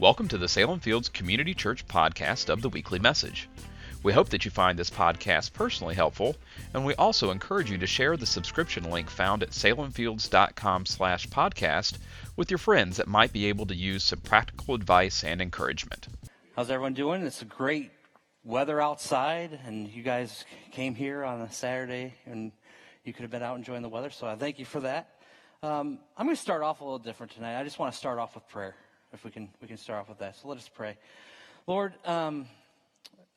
Welcome to the Salem Fields Community Church podcast of the weekly message. We hope that you find this podcast personally helpful, and we also encourage you to share the subscription link found at salemfields.com/podcast with your friends that might be able to use some practical advice and encouragement. How's everyone doing? It's a great weather outside, and you guys came here on a Saturday, and you could have been out enjoying the weather. So I thank you for that. Um, I'm going to start off a little different tonight. I just want to start off with prayer, if we can. We can start off with that. So let us pray. Lord, um,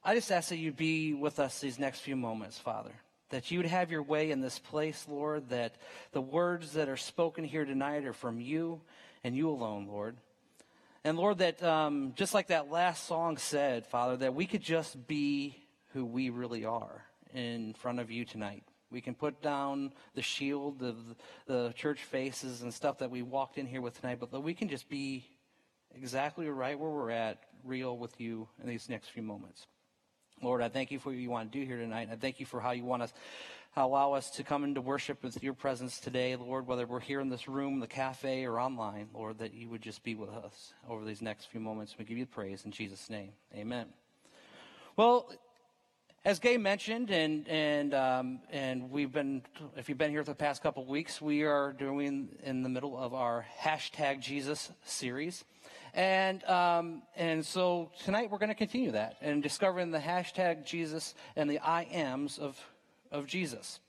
I just ask that you be with us these next few moments, Father. That you would have your way in this place, Lord. That the words that are spoken here tonight are from you and you alone, Lord. And Lord, that um, just like that last song said, Father, that we could just be who we really are in front of you tonight. We can put down the shield of the church faces and stuff that we walked in here with tonight, but that we can just be exactly right where we're at, real with you in these next few moments. Lord, I thank you for what you want to do here tonight. I thank you for how you want us allow us to come into worship with your presence today, Lord, whether we're here in this room, the cafe, or online, Lord, that you would just be with us over these next few moments. We give you praise in Jesus' name. Amen. Well, as Gay mentioned, and and um, and we've been, if you've been here for the past couple of weeks, we are doing in the middle of our hashtag Jesus series, and um, and so tonight we're going to continue that and discovering the hashtag Jesus and the I ams of of Jesus.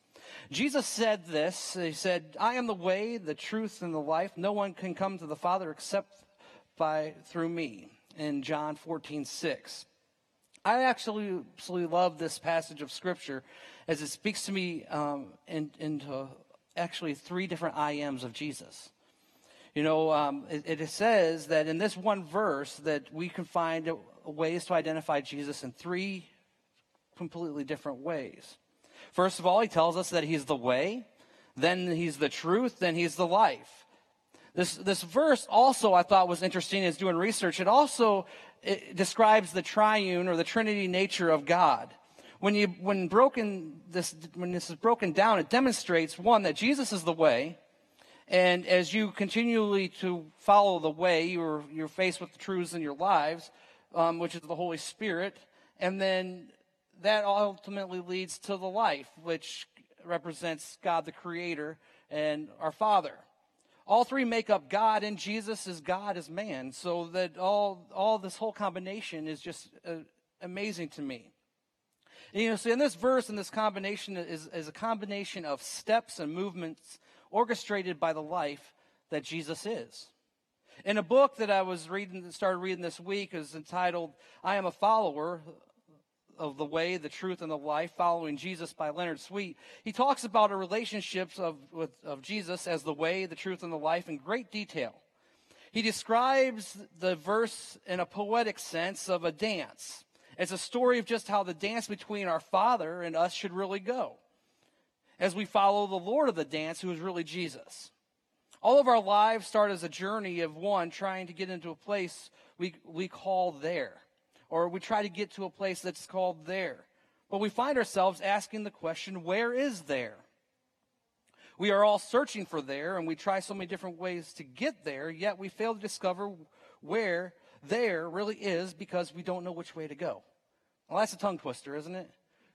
Jesus said this. He said, I am the way, the truth, and the life. No one can come to the Father except by through me. In John 14, 6. I actually absolutely love this passage of Scripture as it speaks to me um, in, into actually three different I ams of Jesus. You know, um, it, it, says that in this one verse that we can find ways to identify Jesus in three completely different ways. First of all, he tells us that he's the way, then he's the truth, then he's the life. This, this verse also I thought was interesting as doing research. It also it describes the triune or the trinity nature of God. When, you, when, broken, this, when this is broken down, it demonstrates, one, that Jesus is the way, and as you continually to follow the way, you're, you're faced with the truths in your lives, um, which is the Holy Spirit. And then that ultimately leads to the life, which represents God the Creator and our Father. All three make up God, and Jesus is God as man. So that all all this whole combination is just uh, amazing to me. You know, so in this verse, and this combination is, is a combination of steps and movements orchestrated by the life that Jesus is. In a book that I was reading, started reading this week, is entitled "I Am a Follower." of the way, the truth, and the life, following Jesus by Leonard Sweet. He talks about the relationships of, with, of Jesus as the way, the truth, and the life in great detail. He describes the verse in a poetic sense of a dance. It's a story of just how the dance between our Father and us should really go as we follow the Lord of the dance, who is really Jesus. All of our lives start as a journey of one trying to get into a place we, we call there or we try to get to a place that's called there. But we find ourselves asking the question, where is there? We are all searching for there, and we try so many different ways to get there, yet we fail to discover where there really is because we don't know which way to go. Well, that's a tongue twister, isn't it?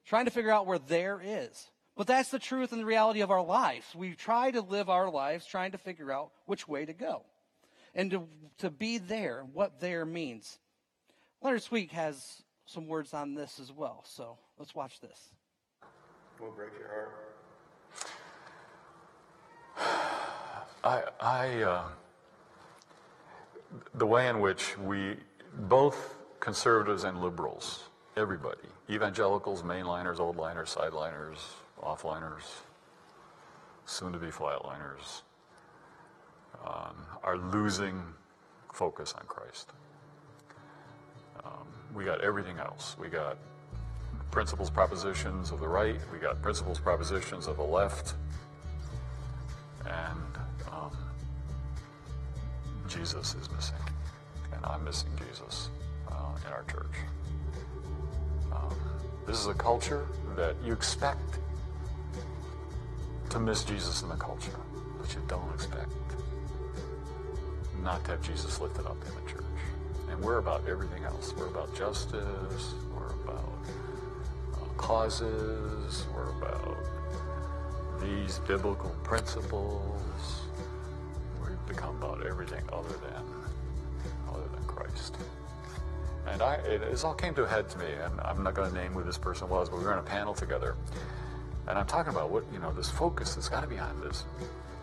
Trying to figure out where there is. But that's the truth and the reality of our lives. We try to live our lives trying to figure out which way to go and to, to be there, what there means. Leonard Sweet has some words on this as well. So let's watch this. Will break your heart? I, I uh, the way in which we, both conservatives and liberals, everybody, evangelicals, mainliners, oldliners, sideliners, offliners, soon to be flatliners, um, are losing focus on Christ. Um, we got everything else. We got principles, propositions of the right. We got principles, propositions of the left. And um, Jesus is missing. And I'm missing Jesus uh, in our church. Um, this is a culture that you expect to miss Jesus in the culture, but you don't expect not to have Jesus lifted up in the church. And we're about everything else. We're about justice, we're about uh, causes, we're about these biblical principles. We've become about everything other than other than Christ. And I, it, it all came to a head to me, and I'm not going to name who this person was, but we were on a panel together, and I'm talking about what you know, this focus that's got to be on this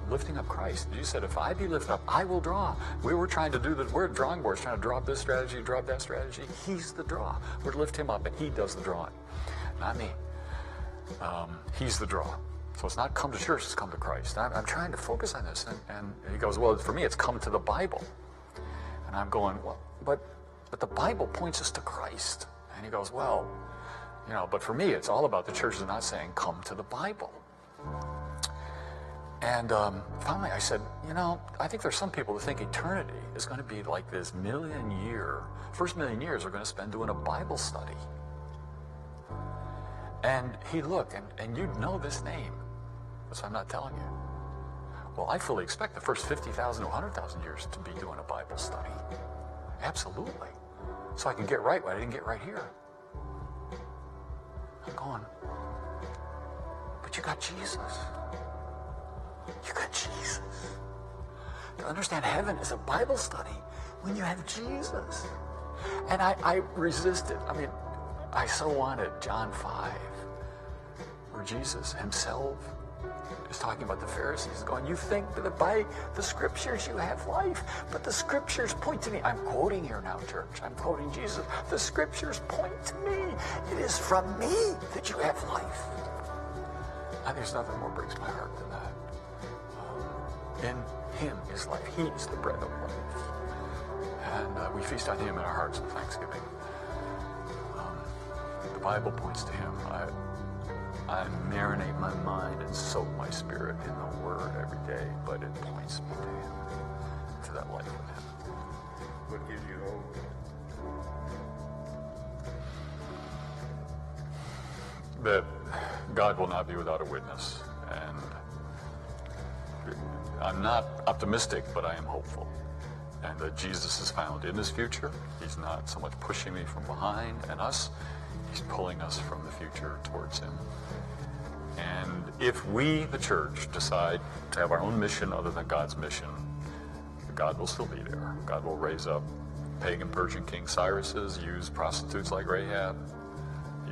lifting up Christ. You said, if I be lifted up, I will draw. We were trying to do the, we're drawing boards, trying to draw this strategy, draw that strategy. He's the draw. We're to lift him up, and he does the drawing, not me. Um, he's the draw. So it's not come to church, it's come to Christ. I'm, I'm trying to focus on this. And, and he goes, well, for me, it's come to the Bible. And I'm going, well, but, but the Bible points us to Christ. And he goes, well, you know, but for me, it's all about the church is not saying, come to the Bible. And um, finally, I said, you know, I think there's some people who think eternity is going to be like this million year, first million years are going to spend doing a Bible study. And he looked, and, and you'd know this name, so I'm not telling you. Well, I fully expect the first 50,000 to 100,000 years to be doing a Bible study. Absolutely. So I can get right what I didn't get right here. I'm going, but you got Jesus. You got Jesus. To understand heaven is a Bible study when you have Jesus. And I, I resisted. I mean, I so wanted John 5, where Jesus himself is talking about the Pharisees, going, You think that by the scriptures you have life, but the scriptures point to me. I'm quoting here now, church. I'm quoting Jesus. The scriptures point to me. It is from me that you have life. And there's nothing more breaks my heart than that. In him is life. He is the bread of life. And uh, we feast on him in our hearts of thanksgiving. Um, the Bible points to him. I, I marinate my mind and soak my spirit in the Word every day, but it points me to him, to that life with him. What gives you hope? That God will not be without a witness. And I'm not optimistic, but I am hopeful. And that Jesus is found in his future. He's not so much pushing me from behind and us, he's pulling us from the future towards him. And if we, the church, decide to have our own mission other than God's mission, God will still be there. God will raise up pagan Persian King Cyruses, use prostitutes like Rahab,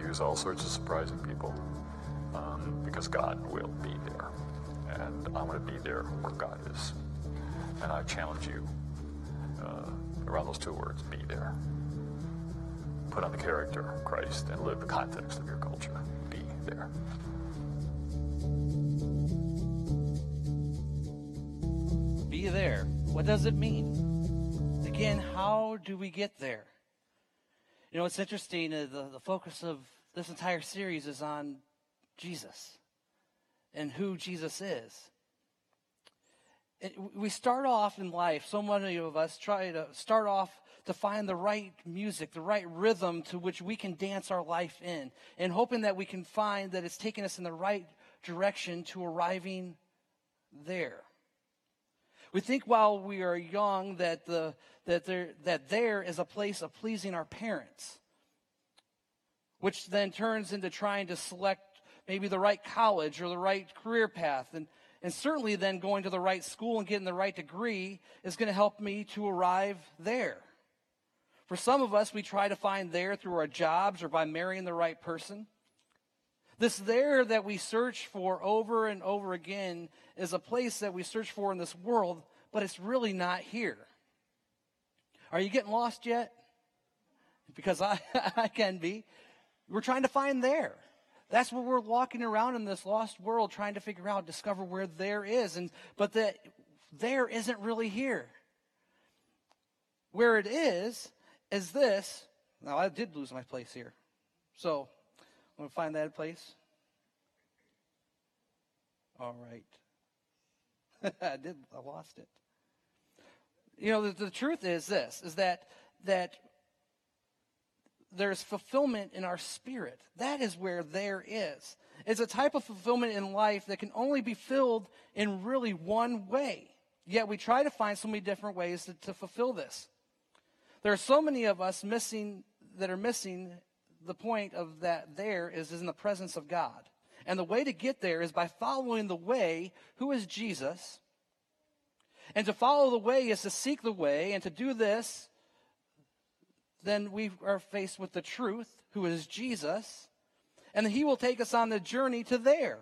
use all sorts of surprising people, um, because God will be there. And I want to be there where God is. And I challenge you uh, around those two words be there. Put on the character of Christ and live the context of your culture. Be there. Be there. What does it mean? Again, how do we get there? You know, it's interesting. Uh, the, the focus of this entire series is on Jesus and who Jesus is. It, we start off in life, so many of us try to start off to find the right music, the right rhythm to which we can dance our life in, and hoping that we can find that it's taking us in the right direction to arriving there. We think while we are young that, the, that, there, that there is a place of pleasing our parents, which then turns into trying to select maybe the right college or the right career path. And, and certainly then going to the right school and getting the right degree is going to help me to arrive there. For some of us, we try to find there through our jobs or by marrying the right person. This there that we search for over and over again is a place that we search for in this world, but it's really not here. Are you getting lost yet? Because I, I can be. We're trying to find there. That's what we're walking around in this lost world trying to figure out, discover where there is. And but that there isn't really here. Where it is, is this. Now I did lose my place here. So I'm going to find that place. All right. I did. I lost it. You know, the, the truth is this: is that that there's fulfillment in our spirit. That is where there is. It's a type of fulfillment in life that can only be filled in really one way. Yet we try to find so many different ways to, to fulfill this. There are so many of us missing that are missing the point of that there is, is in the presence of God. And the way to get there is by following the way, who is Jesus. And to follow the way is to seek the way, and to do this, then we are faced with the truth, who is Jesus. And he will take us on the journey to there.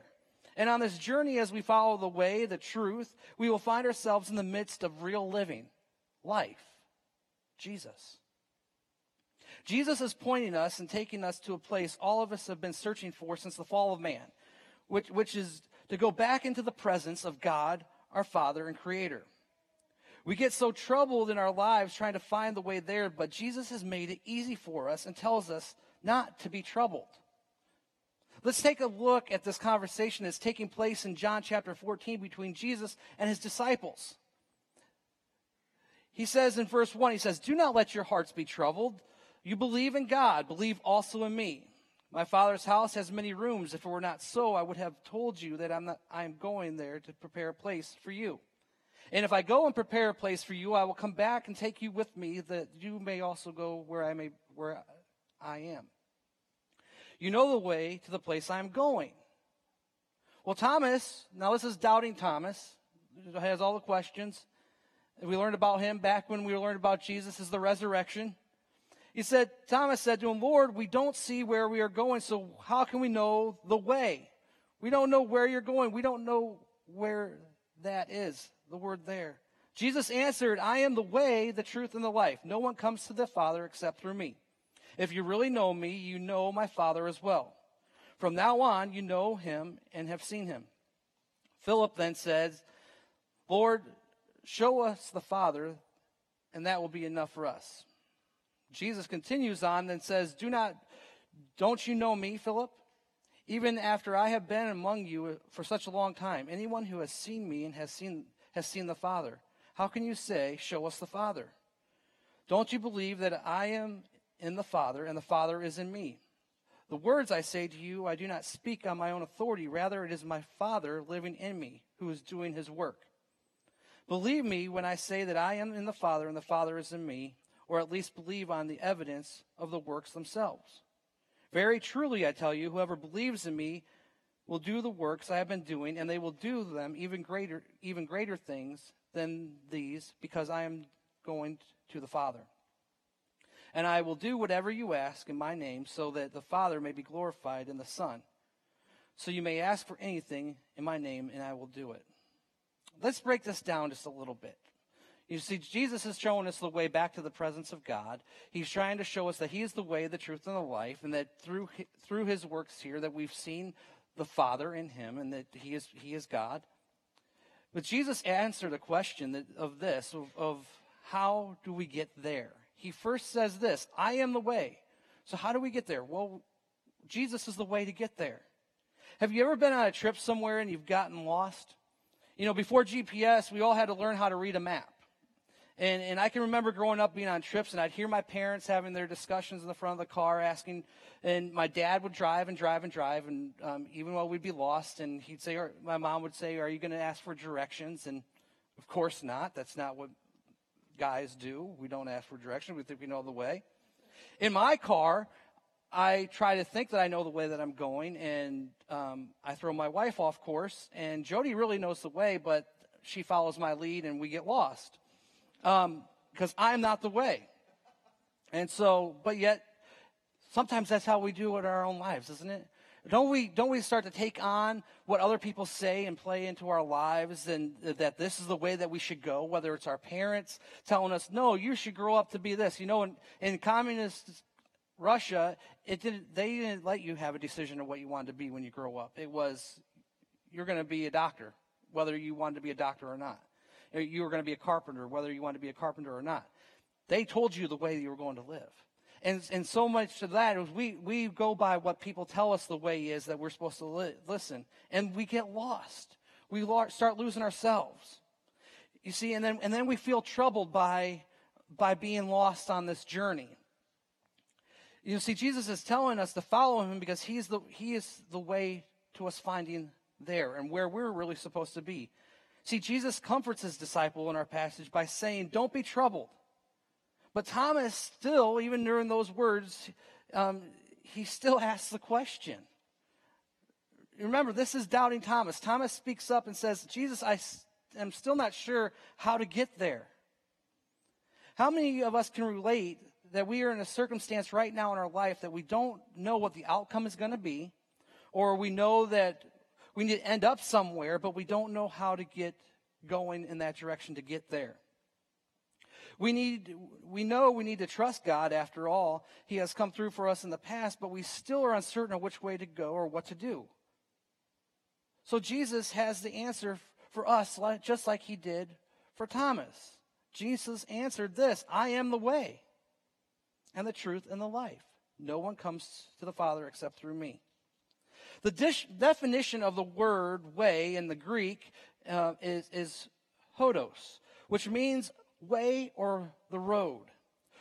And on this journey, as we follow the way, the truth, we will find ourselves in the midst of real living, life, Jesus. Jesus is pointing us and taking us to a place all of us have been searching for since the fall of man, which, which is to go back into the presence of God, our Father and Creator. We get so troubled in our lives trying to find the way there, but Jesus has made it easy for us and tells us not to be troubled. Let's take a look at this conversation that's taking place in John chapter 14 between Jesus and his disciples. He says in verse 1, he says, Do not let your hearts be troubled. You believe in God, believe also in me. My Father's house has many rooms. If it were not so, I would have told you that I'm, not, I'm going there to prepare a place for you. And if I go and prepare a place for you, I will come back and take you with me, that you may also go where I may where I am. You know the way to the place I am going. Well, Thomas, now this is doubting Thomas, has all the questions. We learned about him back when we learned about Jesus is the resurrection. He said, Thomas said to him, Lord, we don't see where we are going, so how can we know the way? We don't know where you're going. We don't know where that is, the word there. Jesus answered, I am the way, the truth, and the life. No one comes to the Father except through me. If you really know me, you know my Father as well. From now on, you know him and have seen him. Philip then says, Lord, show us the Father, and that will be enough for us. Jesus continues on and says, Do not, don't you know me, Philip? Even after I have been among you for such a long time, anyone who has seen me and has seen, has seen the Father. How can you say, Show us the Father? Don't you believe that I am in the Father and the Father is in me? The words I say to you, I do not speak on my own authority. Rather, it is my Father living in me who is doing his work. Believe me when I say that I am in the Father and the Father is in me or at least believe on the evidence of the works themselves. Very truly, I tell you, whoever believes in me will do the works I have been doing, and they will do them even greater, even greater things than these, because I am going to the Father. And I will do whatever you ask in my name, so that the Father may be glorified in the Son. So you may ask for anything in my name, and I will do it. Let's break this down just a little bit. You see, Jesus is showing us the way back to the presence of God. He's trying to show us that He is the way, the truth, and the life, and that through through His works here, that we've seen the Father in Him, and that He is He is God. But Jesus answered a question that, of this of, of how do we get there? He first says this: "I am the way." So how do we get there? Well, Jesus is the way to get there. Have you ever been on a trip somewhere and you've gotten lost? You know, before GPS, we all had to learn how to read a map. And, and I can remember growing up being on trips, and I'd hear my parents having their discussions in the front of the car, asking, and my dad would drive and drive and drive, and um, even while we'd be lost, and he'd say, or my mom would say, "Are you going to ask for directions?" And of course not. That's not what guys do. We don't ask for directions. We think we know the way. In my car, I try to think that I know the way that I'm going, and um, I throw my wife off course. And Jody really knows the way, but she follows my lead, and we get lost because um, I'm not the way. And so, but yet, sometimes that's how we do it in our own lives, isn't it? Don't we, don't we start to take on what other people say and play into our lives and that this is the way that we should go, whether it's our parents telling us, no, you should grow up to be this. You know, in, in communist Russia, it didn't, they didn't let you have a decision of what you wanted to be when you grow up. It was, you're going to be a doctor, whether you wanted to be a doctor or not you were going to be a carpenter, whether you wanted to be a carpenter or not. They told you the way you were going to live. And, and so much of that is we, we go by what people tell us the way is that we're supposed to li- listen. And we get lost. We start losing ourselves. You see, and then, and then we feel troubled by, by being lost on this journey. You see, Jesus is telling us to follow him because he's the, he is the way to us finding there and where we're really supposed to be. See, Jesus comforts his disciple in our passage by saying, Don't be troubled. But Thomas still, even during those words, um, he still asks the question. Remember, this is doubting Thomas. Thomas speaks up and says, Jesus, I am still not sure how to get there. How many of us can relate that we are in a circumstance right now in our life that we don't know what the outcome is going to be, or we know that we need to end up somewhere, but we don't know how to get going in that direction to get there? We need we know we need to trust God after all. He has come through for us in the past, but we still are uncertain of which way to go or what to do. So Jesus has the answer for us just like he did for Thomas. Jesus answered this, I am the way and the truth and the life. No one comes to the Father except through me. The dish, definition of the word way in the Greek uh, is, is hodos, which means way or the road.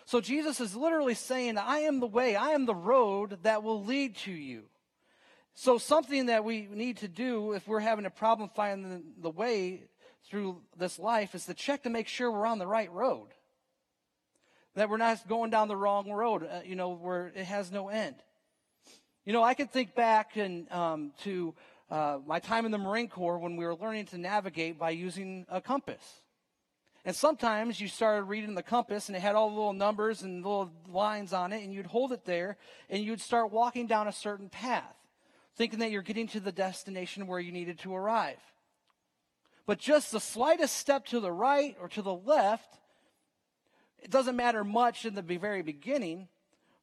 So Jesus is literally saying, I am the way, I am the road that will lead to you. So, something that we need to do if we're having a problem finding the, the way through this life is to check to make sure we're on the right road that we're not going down the wrong road, uh, you know, where it has no end. You know, I can think back and um, to uh, my time in the Marine Corps when we were learning to navigate by using a compass. And sometimes you started reading the compass and it had all the little numbers and little lines on it, and you'd hold it there and you'd start walking down a certain path, thinking that you're getting to the destination where you needed to arrive. But just the slightest step to the right or to the left it doesn't matter much in the very beginning,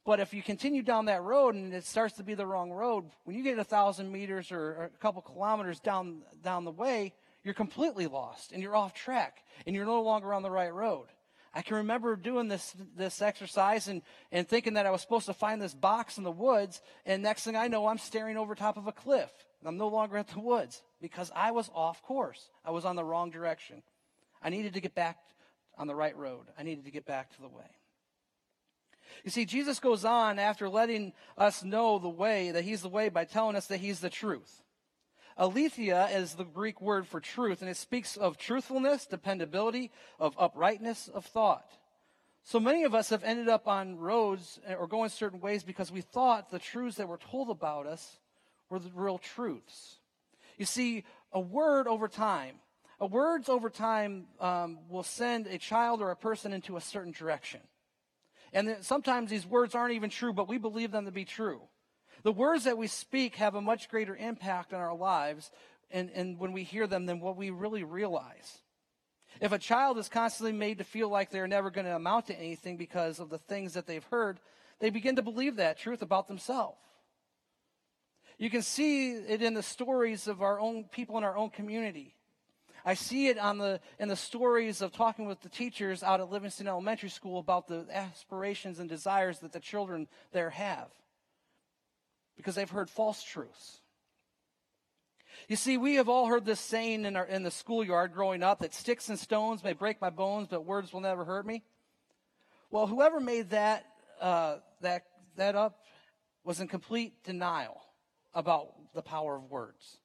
but if you continue down that road and it starts to be the wrong road, when you get a thousand meters or a couple kilometers down down the way, you're completely lost and you're off track and you're no longer on the right road. I can remember doing this this exercise and, and thinking that I was supposed to find this box in the woods, and next thing I know, I'm staring over top of a cliff. I'm no longer at the woods because I was off course. I was on the wrong direction. I needed to get back on the right road. I needed to get back to the way. You see, Jesus goes on after letting us know the way, that he's the way, by telling us that he's the truth. Aletheia is the Greek word for truth, and it speaks of truthfulness, dependability, of uprightness of thought. So many of us have ended up on roads or going certain ways because we thought the truths that were told about us were the real truths. You see, a word over time words over time um, will send a child or a person into a certain direction. And sometimes these words aren't even true, but we believe them to be true. The words that we speak have a much greater impact on our lives and, and when we hear them than what we really realize. If a child is constantly made to feel like they're never going to amount to anything because of the things that they've heard, they begin to believe that truth about themselves. You can see it in the stories of our own people in our own community. I see it on the, in the stories of talking with the teachers out at Livingston Elementary School about the aspirations and desires that the children there have because they've heard false truths. You see, we have all heard this saying in, our, in the schoolyard growing up that sticks and stones may break my bones, but words will never hurt me. Well, whoever made that, uh, that, that up was in complete denial about the power of words.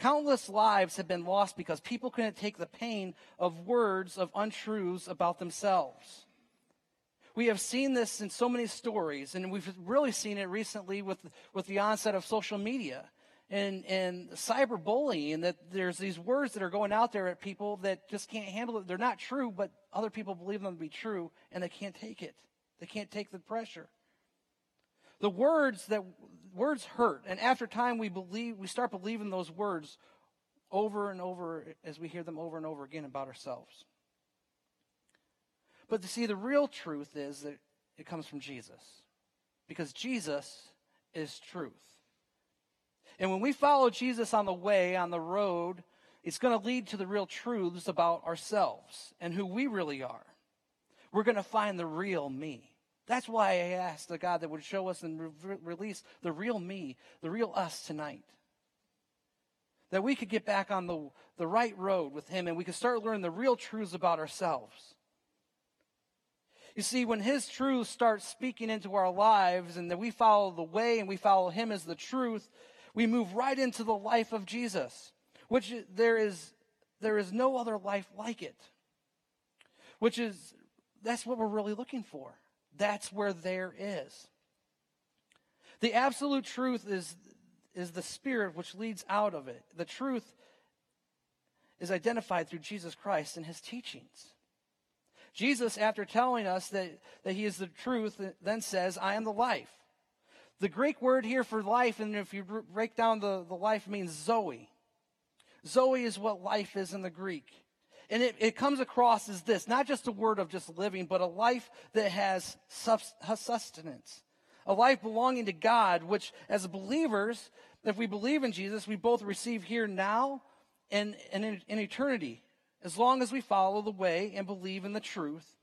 Countless lives have been lost because people couldn't take the pain of words of untruths about themselves. We have seen this in so many stories, and we've really seen it recently with, with the onset of social media and, and cyberbullying, that there's these words that are going out there at people that just can't handle it. They're not true, but other people believe them to be true, and they can't take it. They can't take the pressure. The words that words hurt, and after time we believe we start believing those words over and over as we hear them over and over again about ourselves. But to see the real truth is that it comes from Jesus. Because Jesus is truth. And when we follow Jesus on the way, on the road, it's going to lead to the real truths about ourselves and who we really are. We're going to find the real me. That's why I asked the God that would show us and re- release the real me, the real us tonight. That we could get back on the, the right road with Him and we could start learning the real truths about ourselves. You see, when His truth starts speaking into our lives and that we follow the way and we follow Him as the truth, we move right into the life of Jesus, which there is, there is no other life like it. Which is that's what we're really looking for. That's where there is. The absolute truth is, is the spirit which leads out of it. The truth is identified through Jesus Christ and his teachings. Jesus, after telling us that, that he is the truth, then says, I am the life. The Greek word here for life, and if you break down the, the life, means Zoe. Zoe is what life is in the Greek. And it, it comes across as this not just a word of just living, but a life that has sustenance, a life belonging to God, which as believers, if we believe in Jesus, we both receive here now and, and in, in eternity, as long as we follow the way and believe in the truth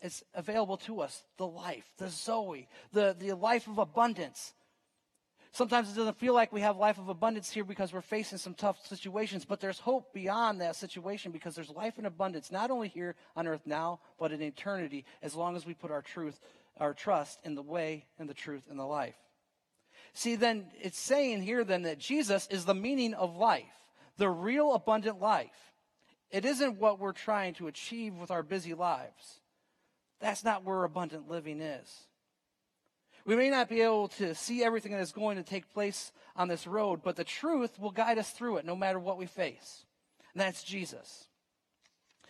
it's available to us. The life, the Zoe, the, the life of abundance. Sometimes it doesn't feel like we have life of abundance here because we're facing some tough situations, but there's hope beyond that situation because there's life in abundance, not only here on earth now, but in eternity, as long as we put our truth, our trust in the way and the truth and the life. See, then it's saying here then that Jesus is the meaning of life, the real abundant life. It isn't what we're trying to achieve with our busy lives. That's not where abundant living is. We may not be able to see everything that is going to take place on this road, but the truth will guide us through it no matter what we face. And that's Jesus.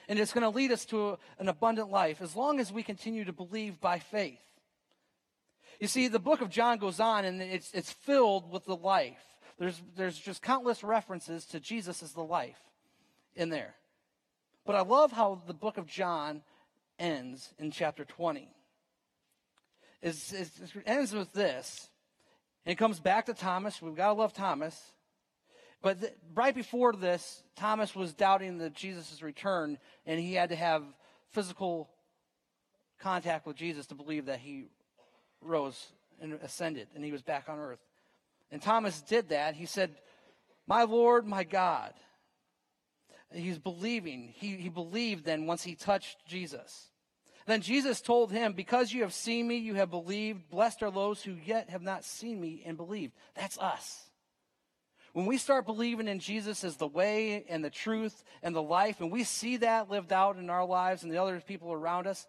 And it's going to lead us to an abundant life as long as we continue to believe by faith. You see, the book of John goes on and it's, it's filled with the life. There's, there's just countless references to Jesus as the life in there. But I love how the book of John ends in chapter 20 is, is, it ends with this. And it comes back to Thomas. We've got to love Thomas. But th- right before this, Thomas was doubting that Jesus' return, and he had to have physical contact with Jesus to believe that he rose and ascended and he was back on earth. And Thomas did that. He said, My Lord, my God. He's believing. He, he believed then once he touched Jesus. Then Jesus told him, Because you have seen me, you have believed. Blessed are those who yet have not seen me and believed. That's us. When we start believing in Jesus as the way and the truth and the life, and we see that lived out in our lives and the other people around us,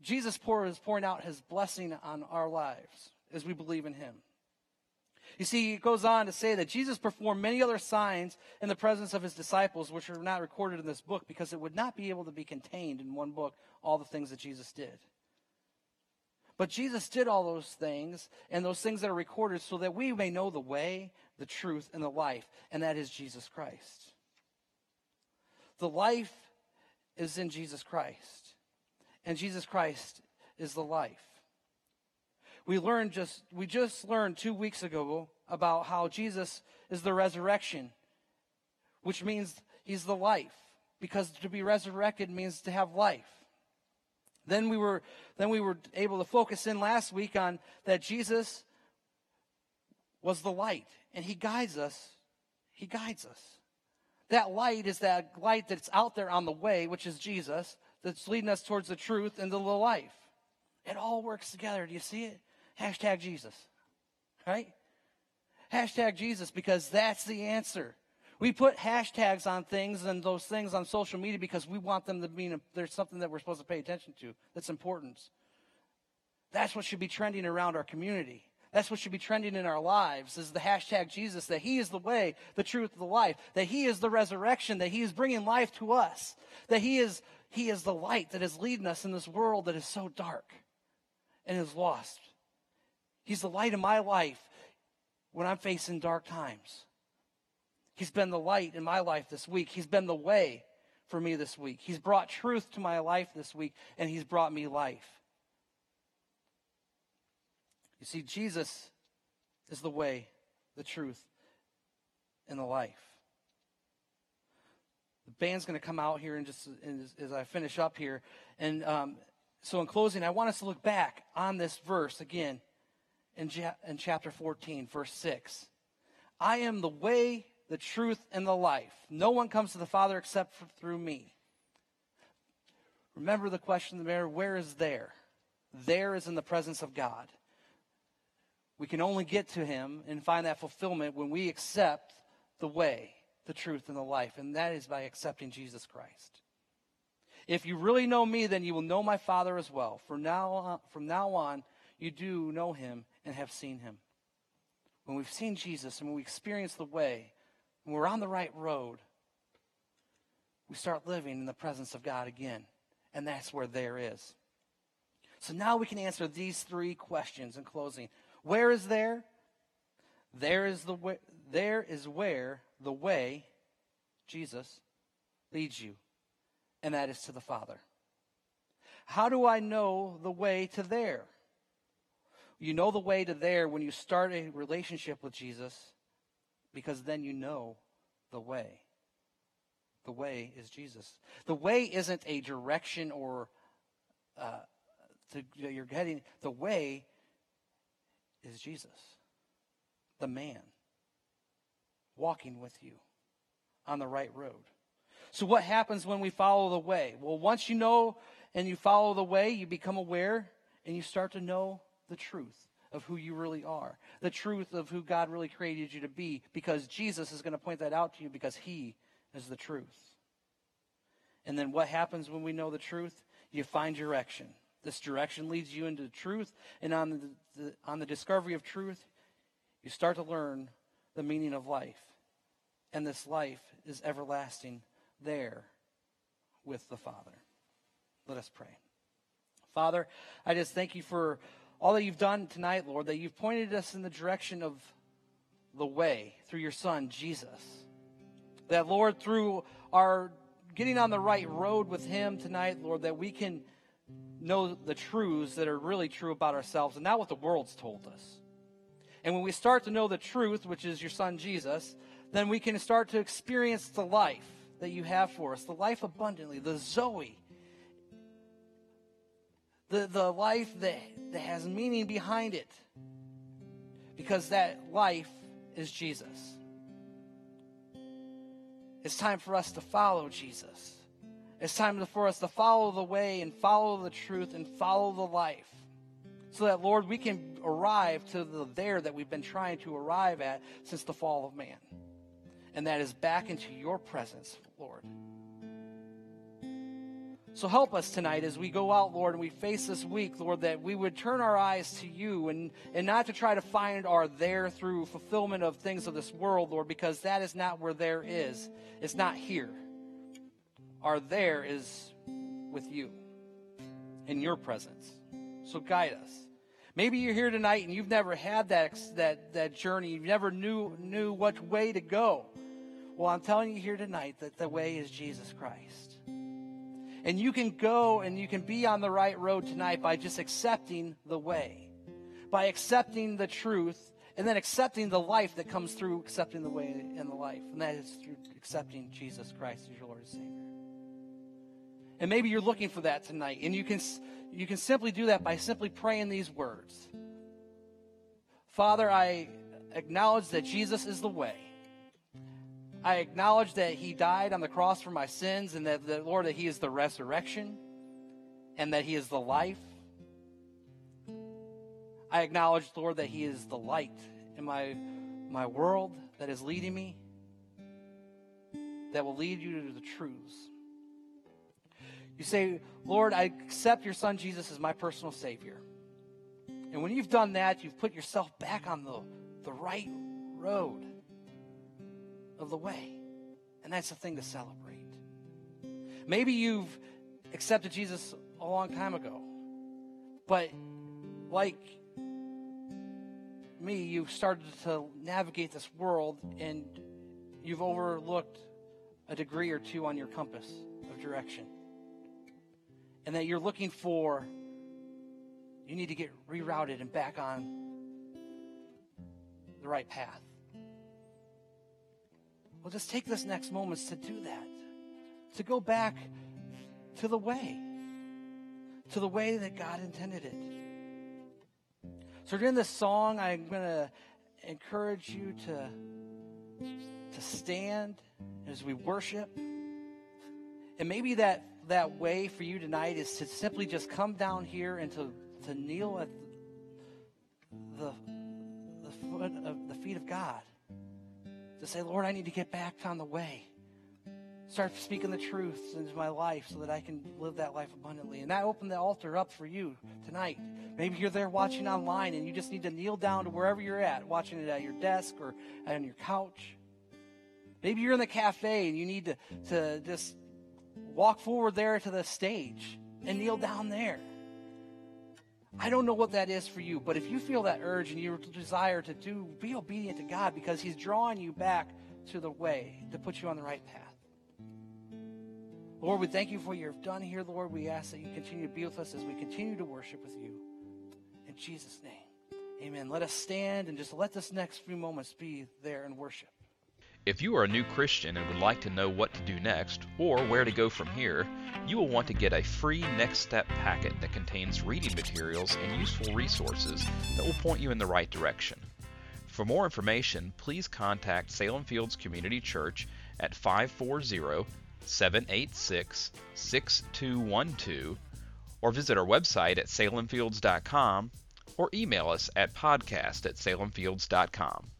Jesus is pouring out his blessing on our lives as we believe in him. You see, it goes on to say that Jesus performed many other signs in the presence of his disciples, which are not recorded in this book because it would not be able to be contained in one book, all the things that Jesus did. But Jesus did all those things and those things that are recorded so that we may know the way, the truth, and the life, and that is Jesus Christ. The life is in Jesus Christ, and Jesus Christ is the life. We learned just we just learned 2 weeks ago about how Jesus is the resurrection, which means he's the life because to be resurrected means to have life. Then we were then we were able to focus in last week on that Jesus was the light and he guides us. He guides us. That light is that light that's out there on the way, which is Jesus, that's leading us towards the truth and the life. It all works together. Do you see it? Hashtag Jesus. Right? Hashtag Jesus because that's the answer. We put hashtags on things and those things on social media because we want them to mean there's something that we're supposed to pay attention to that's important. That's what should be trending around our community. That's what should be trending in our lives is the hashtag Jesus, that He is the way, the truth, the life, that He is the resurrection, that He is bringing life to us, that He is, He is the light that is leading us in this world that is so dark and is lost. He's the light of my life when I'm facing dark times. He's been the light in my life this week. He's been the way for me this week. He's brought truth to my life this week, and He's brought me life. You see, Jesus is the way, the truth, and the life. The band's going to come out here and just as, as, I finish up here. And um, so, in closing, I want us to look back on this verse again in, in chapter 14, verse 6. I am the way, the truth, and the life. No one comes to the Father except for, through me. Remember the question there where is there? There is in the presence of God. We can only get to Him and find that fulfillment when we accept the way, the truth, and the life, and that is by accepting Jesus Christ. If you really know me, then you will know my Father as well. From now on, from now on, you do know him and have seen him. When we've seen Jesus and when we experience the way, when we're on the right road, we start living in the presence of God again. And that's where there is. So now we can answer these three questions in closing. Where is there? There is the way, there is where the way, Jesus, leads you, and that is to the Father. How do I know the way to there? You know the way to there when you start a relationship with Jesus, because then you know the way. The way is Jesus. The way isn't a direction or uh, to, you're heading. The way is Jesus, the man, walking with you on the right road. So, what happens when we follow the way? Well, once you know and you follow the way, you become aware and you start to know the truth of who you really are, the truth of who God really created you to be, because Jesus is going to point that out to you because He is the truth. And then what happens when we know the truth? You find direction. This direction leads you into the truth, and on the, the, on the discovery of truth, you start to learn the meaning of life. And this life is everlasting there with the Father. Let us pray. Father, I just thank you for all that you've done tonight, Lord, that you've pointed us in the direction of the way through your Son, Jesus. That, Lord, through our getting on the right road with Him tonight, Lord, that we can know the truths that are really true about ourselves and not what the world's told us. And when we start to know the truth, which is your son Jesus, then we can start to experience the life that you have for us, the life abundantly, the Zoe, the, the life that, that has meaning behind it. Because that life is Jesus. It's time for us to follow Jesus. It's time for us to follow the way and follow the truth and follow the life. So that, Lord, we can arrive to the there that we've been trying to arrive at since the fall of man. And that is back into your presence, Lord. So help us tonight as we go out, Lord, and we face this week, Lord, that we would turn our eyes to you and, and not to try to find our there through fulfillment of things of this world, Lord, because that is not where there is. It's not here Our there is with you in your presence. So guide us. Maybe you're here tonight and you've never had that, that, that journey. You never knew, knew what way to go. Well, I'm telling you here tonight that the way is Jesus Christ. And you can go and you can be on the right road tonight by just accepting the way, by accepting the truth, and then accepting the life that comes through accepting the way and the life. And that is through accepting Jesus Christ as your Lord and Savior. And maybe you're looking for that tonight. And you can, you can simply do that by simply praying these words Father, I acknowledge that Jesus is the way. I acknowledge that He died on the cross for my sins, and that, that, Lord, that He is the resurrection, and that He is the life. I acknowledge, Lord, that He is the light in my, my world that is leading me, that will lead you to the truths. You say, Lord, I accept your son Jesus as my personal Savior. And when you've done that, you've put yourself back on the, the right road of the way. And that's a thing to celebrate. Maybe you've accepted Jesus a long time ago, but like me, you've started to navigate this world and you've overlooked a degree or two on your compass of direction and that you're looking for, you need to get rerouted and back on the right path. Well, just take this next moments to do that, to go back to the way, to the way that God intended it. So during this song, I'm going to encourage you to, to stand as we worship. And maybe that that way for you tonight is to simply just come down here and to, to kneel at the, the foot of the feet of God. To say, Lord, I need to get back on the way start speaking the truth into my life so that I can live that life abundantly. And I open the altar up for you tonight. Maybe you're there watching online and you just need to kneel down to wherever you're at, watching it at your desk or on your couch. Maybe you're in the cafe and you need to, to just walk forward there to the stage and kneel down there. I don't know what that is for you, but if you feel that urge and your desire to do, be obedient to God because He's drawing you back to the way to put you on the right path. Lord, we thank you for what you've done here, Lord. We ask that you continue to be with us as we continue to worship with you. In Jesus' name, amen. Let us stand and just let this next few moments be there in worship. If you are a new Christian and would like to know what to do next or where to go from here, you will want to get a free Next Step packet that contains reading materials and useful resources that will point you in the right direction. For more information, please contact Salem Fields Community Church at 540 786 6212 or visit our website at salemfields.com or email us at podcast at salemfields.com.